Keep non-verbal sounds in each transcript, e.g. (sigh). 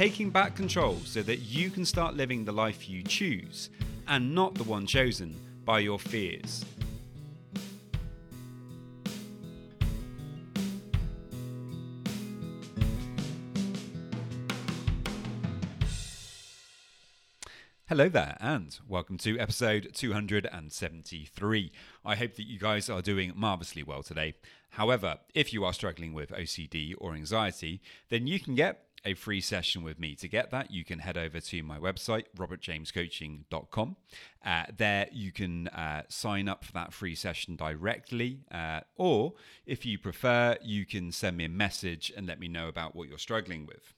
taking back control so that you can start living the life you choose and not the one chosen by your fears. Hello there, and welcome to episode 273. I hope that you guys are doing marvelously well today. However, if you are struggling with OCD or anxiety, then you can get a free session with me. To get that, you can head over to my website, robertjamescoaching.com. Uh, there, you can uh, sign up for that free session directly, uh, or if you prefer, you can send me a message and let me know about what you're struggling with.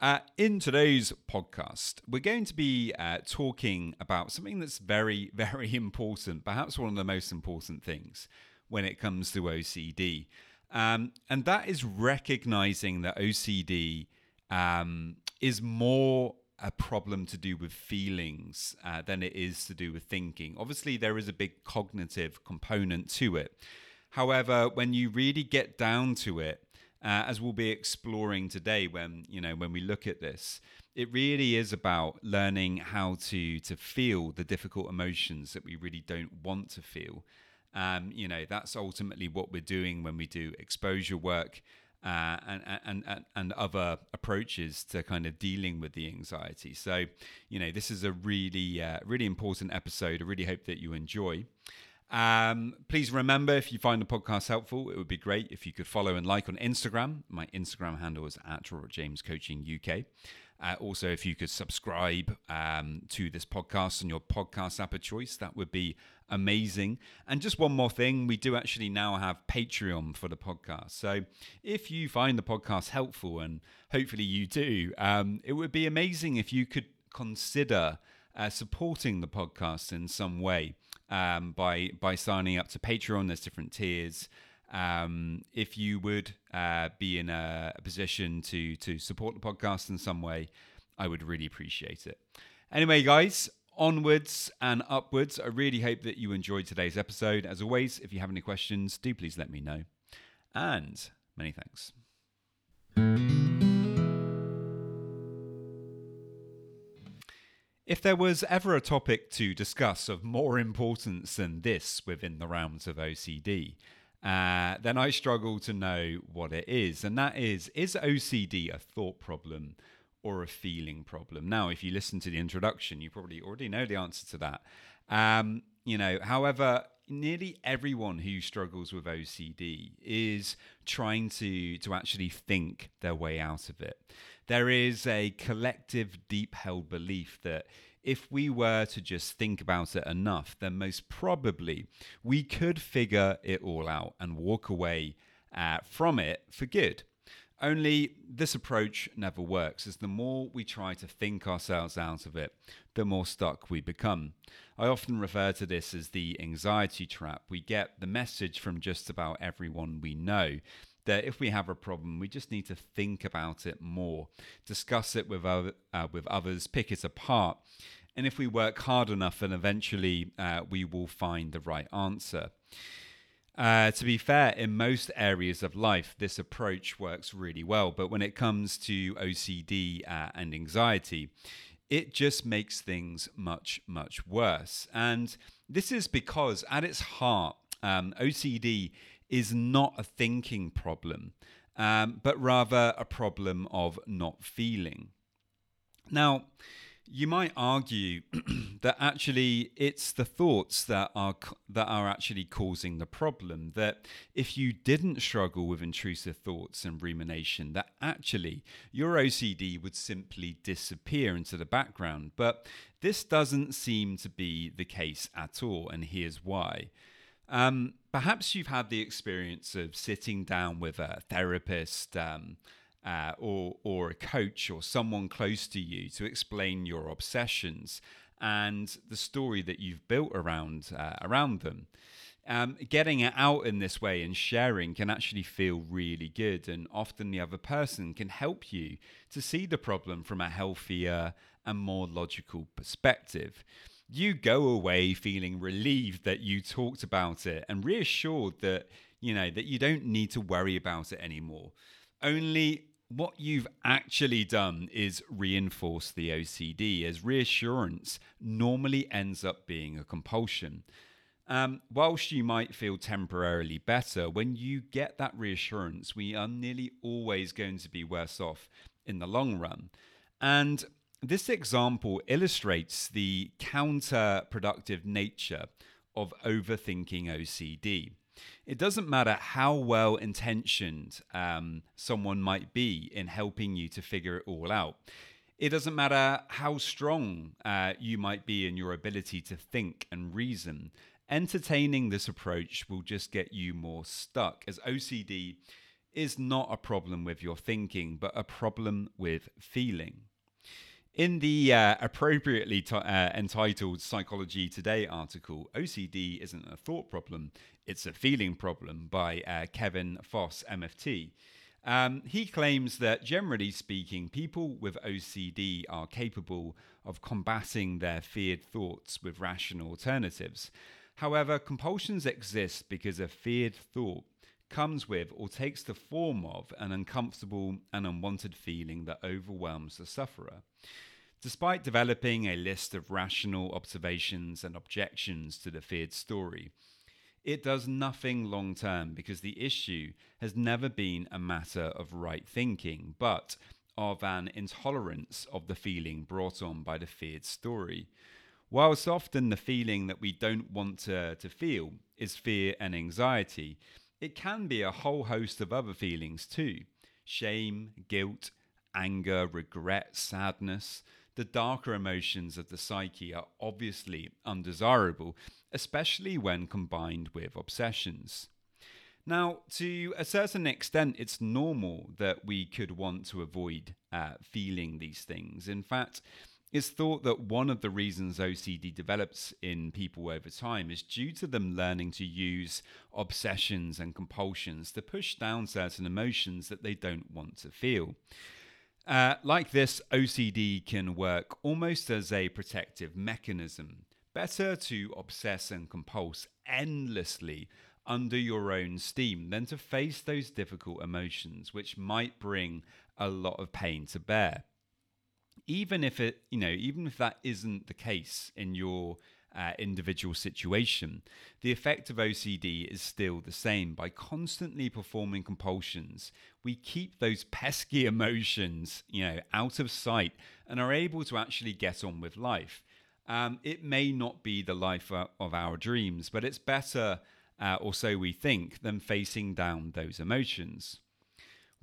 Uh, in today's podcast, we're going to be uh, talking about something that's very, (laughs) very important, perhaps one of the most important things when it comes to OCD. Um, and that is recognizing that OCD um, is more a problem to do with feelings uh, than it is to do with thinking. Obviously, there is a big cognitive component to it. However, when you really get down to it, uh, as we'll be exploring today when you know when we look at this it really is about learning how to to feel the difficult emotions that we really don't want to feel um, you know that's ultimately what we're doing when we do exposure work uh, and, and, and, and other approaches to kind of dealing with the anxiety. So, you know, this is a really, uh, really important episode. I really hope that you enjoy. Um, please remember if you find the podcast helpful, it would be great if you could follow and like on Instagram. My Instagram handle is at Robert James Coaching UK. Uh, also, if you could subscribe um, to this podcast on your podcast app of choice, that would be amazing. And just one more thing, we do actually now have Patreon for the podcast. So if you find the podcast helpful, and hopefully you do, um, it would be amazing if you could consider uh, supporting the podcast in some way um, by by signing up to Patreon. There's different tiers. Um, if you would uh, be in a, a, position to to support the podcast in some way, I would really appreciate it. Anyway, guys, onwards and upwards. I really hope that you enjoyed today's episode. As always, if you have any questions, do please let me know. And many thanks. If there was ever a topic to discuss of more importance than this within the realms of OCD, uh, then I struggle to know what it is. And that is is OCD a thought problem or a feeling problem? Now, if you listen to the introduction, you probably already know the answer to that. Um, you know, however, nearly everyone who struggles with OCD is trying to to actually think their way out of it there is a collective, deep held belief that if we were to just think about it enough, then most probably we could figure it all out and walk away uh, from it for good. Only this approach never works, as the more we try to think ourselves out of it, the more stuck we become. I often refer to this as the anxiety trap. We get the message from just about everyone we know that if we have a problem, we just need to think about it more, discuss it with other, uh, with others, pick it apart, and if we work hard enough, then eventually uh, we will find the right answer. Uh, to be fair, in most areas of life, this approach works really well. But when it comes to OCD uh, and anxiety, it just makes things much, much worse. And this is because, at its heart, um, OCD is not a thinking problem, um, but rather a problem of not feeling. Now, you might argue (clears throat) that actually it's the thoughts that are that are actually causing the problem that if you didn't struggle with intrusive thoughts and rumination that actually your OCD would simply disappear into the background but this doesn't seem to be the case at all and here's why um, perhaps you've had the experience of sitting down with a therapist um, uh, or or a coach or someone close to you to explain your obsessions and the story that you've built around uh, around them. Um, getting it out in this way and sharing can actually feel really good, and often the other person can help you to see the problem from a healthier and more logical perspective. You go away feeling relieved that you talked about it and reassured that you know that you don't need to worry about it anymore. Only what you've actually done is reinforce the OCD, as reassurance normally ends up being a compulsion. Um, whilst you might feel temporarily better, when you get that reassurance, we are nearly always going to be worse off in the long run. And this example illustrates the counterproductive nature of overthinking OCD. It doesn't matter how well intentioned um, someone might be in helping you to figure it all out. It doesn't matter how strong uh, you might be in your ability to think and reason. Entertaining this approach will just get you more stuck, as OCD is not a problem with your thinking, but a problem with feeling. In the uh, appropriately t- uh, entitled Psychology Today article, OCD isn't a thought problem, it's a Feeling Problem by uh, Kevin Foss, MFT. Um, he claims that generally speaking, people with OCD are capable of combating their feared thoughts with rational alternatives. However, compulsions exist because a feared thought comes with or takes the form of an uncomfortable and unwanted feeling that overwhelms the sufferer. Despite developing a list of rational observations and objections to the feared story, it does nothing long term because the issue has never been a matter of right thinking, but of an intolerance of the feeling brought on by the feared story. Whilst often the feeling that we don't want to, to feel is fear and anxiety, it can be a whole host of other feelings too shame, guilt, anger, regret, sadness. The darker emotions of the psyche are obviously undesirable especially when combined with obsessions. Now, to a certain extent, it's normal that we could want to avoid uh, feeling these things. In fact, it's thought that one of the reasons OCD develops in people over time is due to them learning to use obsessions and compulsions to push down certain emotions that they don't want to feel. Uh, like this, OCD can work almost as a protective mechanism. Better to obsess and compulse endlessly under your own steam than to face those difficult emotions, which might bring a lot of pain to bear. Even if it, you know, even if that isn't the case in your uh, individual situation, the effect of OCD is still the same. By constantly performing compulsions, we keep those (laughs) pesky emotions, you know, out of sight and are able to actually get on with life. Um, it may not be the life of our dreams, but it's better, uh, or so we think, than facing down those emotions.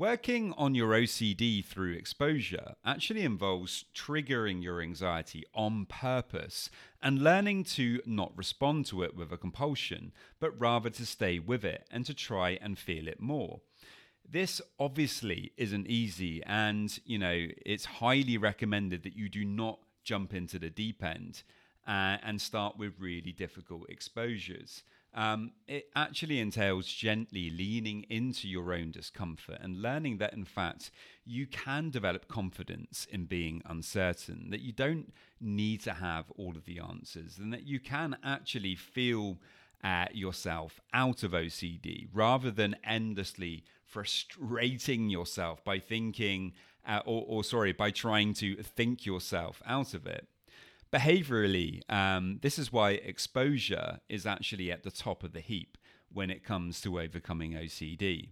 Working on your OCD through exposure actually involves triggering your anxiety on purpose and learning to not respond to it with a compulsion, but rather to stay with it and to try and feel it more. This obviously isn't easy, and you know, it's highly recommended that you do not jump into the deep end uh, and start with really difficult exposures. Um, it actually entails gently leaning into your own discomfort and learning that, in fact, you can develop confidence in being uncertain, that you don't need to have all of the answers, and that you can actually feel uh, yourself out of OCD rather than endlessly frustrating yourself by thinking uh, or, or, sorry, by trying to think yourself out of it. Behaviorally, um, this is why exposure is actually at the top of the heap when it comes to overcoming OCD.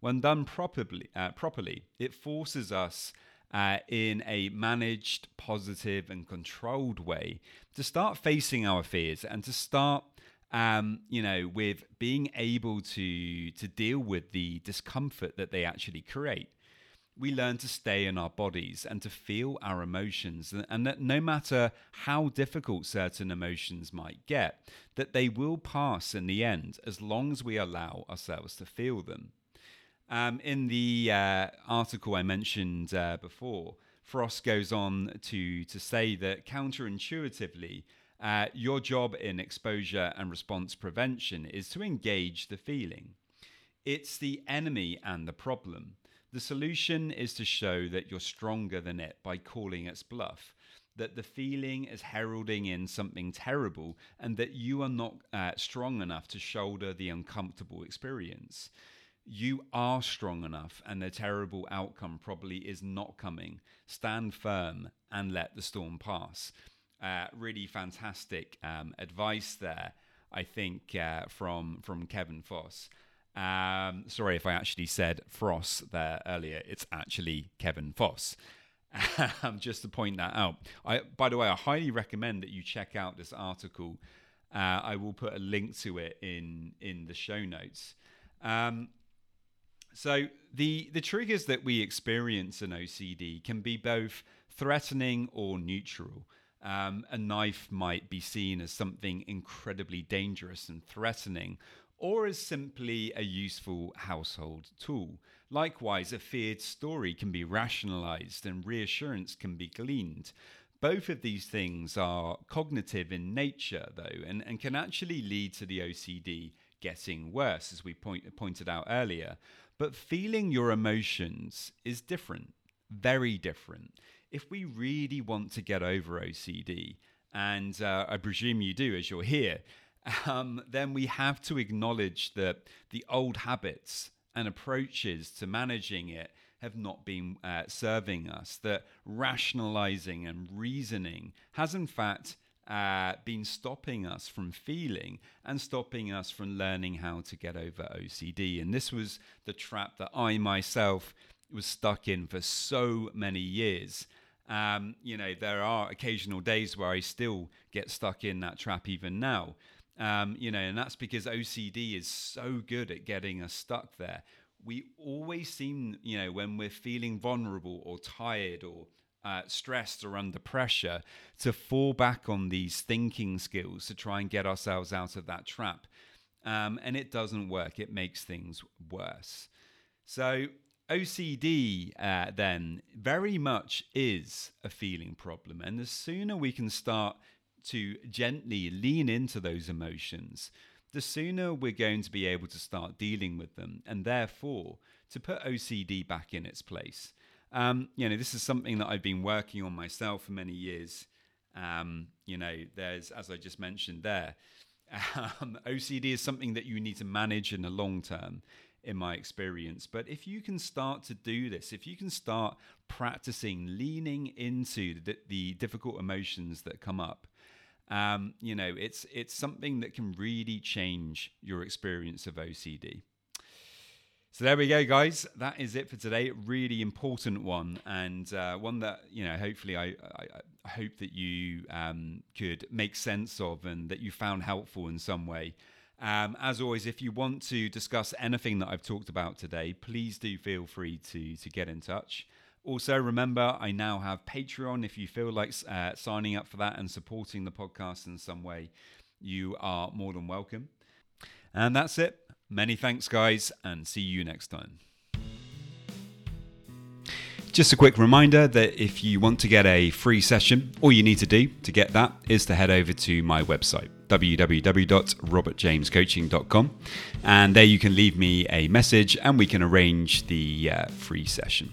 When done properly, uh, properly it forces us uh, in a managed, positive, and controlled way to start facing our fears and to start um, you know, with being able to to deal with the discomfort that they actually create we learn to stay in our bodies and to feel our emotions and that no matter how difficult certain emotions might get that they will pass in the end as long as we allow ourselves to feel them Um, in the uh, article I mentioned uh, before, Frost goes on to, to say that counterintuitively, uh, your job in exposure and response prevention is to engage the feeling. It's the enemy and the problem. The solution is to show that you're stronger than it by calling its bluff, that the feeling is heralding in something terrible, and that you are not uh, strong enough to shoulder the uncomfortable experience. You are strong enough, and the terrible outcome probably is not coming. Stand firm and let the storm pass. Uh, really fantastic um, advice there, I think, uh, from from Kevin Foss. Um, sorry if I actually said Frost there earlier. It's actually Kevin Foss. (laughs) Um, just to point that out. I, by the way, I highly recommend that you check out this article. Uh, I will put a link to it in in the show notes. Um, so the the triggers that we experience in OCD can be both threatening or neutral. Um, a knife might be seen as something incredibly dangerous and threatening, or as simply a useful household tool. Likewise, a feared story can be rationalized and reassurance can be gleaned. Both of these things are cognitive in nature, though, and, and can actually lead to the OCD getting worse, as we point, pointed out earlier. But feeling your emotions is different, very different. If we really want to get over OCD, and uh, I presume you do as you're here, um, then we have to acknowledge that the old habits and approaches to managing it have not been uh, serving us, that rationalizing and reasoning has, in fact, uh, been stopping us from feeling and stopping us from learning how to get over OCD. And this was the trap that I myself was stuck in for so many years. Um, you know, there are occasional days where I still get stuck in that trap even now. Um, you know, and that's because OCD is so good at getting us stuck there. We always seem, you know, when we're feeling vulnerable or tired or uh, stressed or under pressure, to fall back on these thinking skills to try and get ourselves out of that trap. Um, and it doesn't work, it makes things worse. So, OCD uh, then very much is a feeling problem. And the sooner we can start to gently lean into those emotions, the sooner we're going to be able to start dealing with them and therefore to put OCD back in its place. Um, you know, this is something that I've been working on myself for many years. Um, you know, there's, as I just mentioned there, um, (laughs) OCD is something that you need to manage in the long term, in my experience. But if you can start to do this, if you can start practicing leaning into the, the difficult emotions that come up, um, you know, it's it's something that can really change your experience of OCD. So there we go, guys. That is it for today. Really important one, and uh, one that you know. Hopefully, I, I, I hope that you um, could make sense of, and that you found helpful in some way. Um, as always, if you want to discuss anything that I've talked about today, please do feel free to to get in touch. Also, remember, I now have Patreon. If you feel like uh, signing up for that and supporting the podcast in some way, you are more than welcome. And that's it. Many thanks, guys, and see you next time. Just a quick reminder that if you want to get a free session, all you need to do to get that is to head over to my website, www.robertjamescoaching.com. And there you can leave me a message and we can arrange the uh, free session.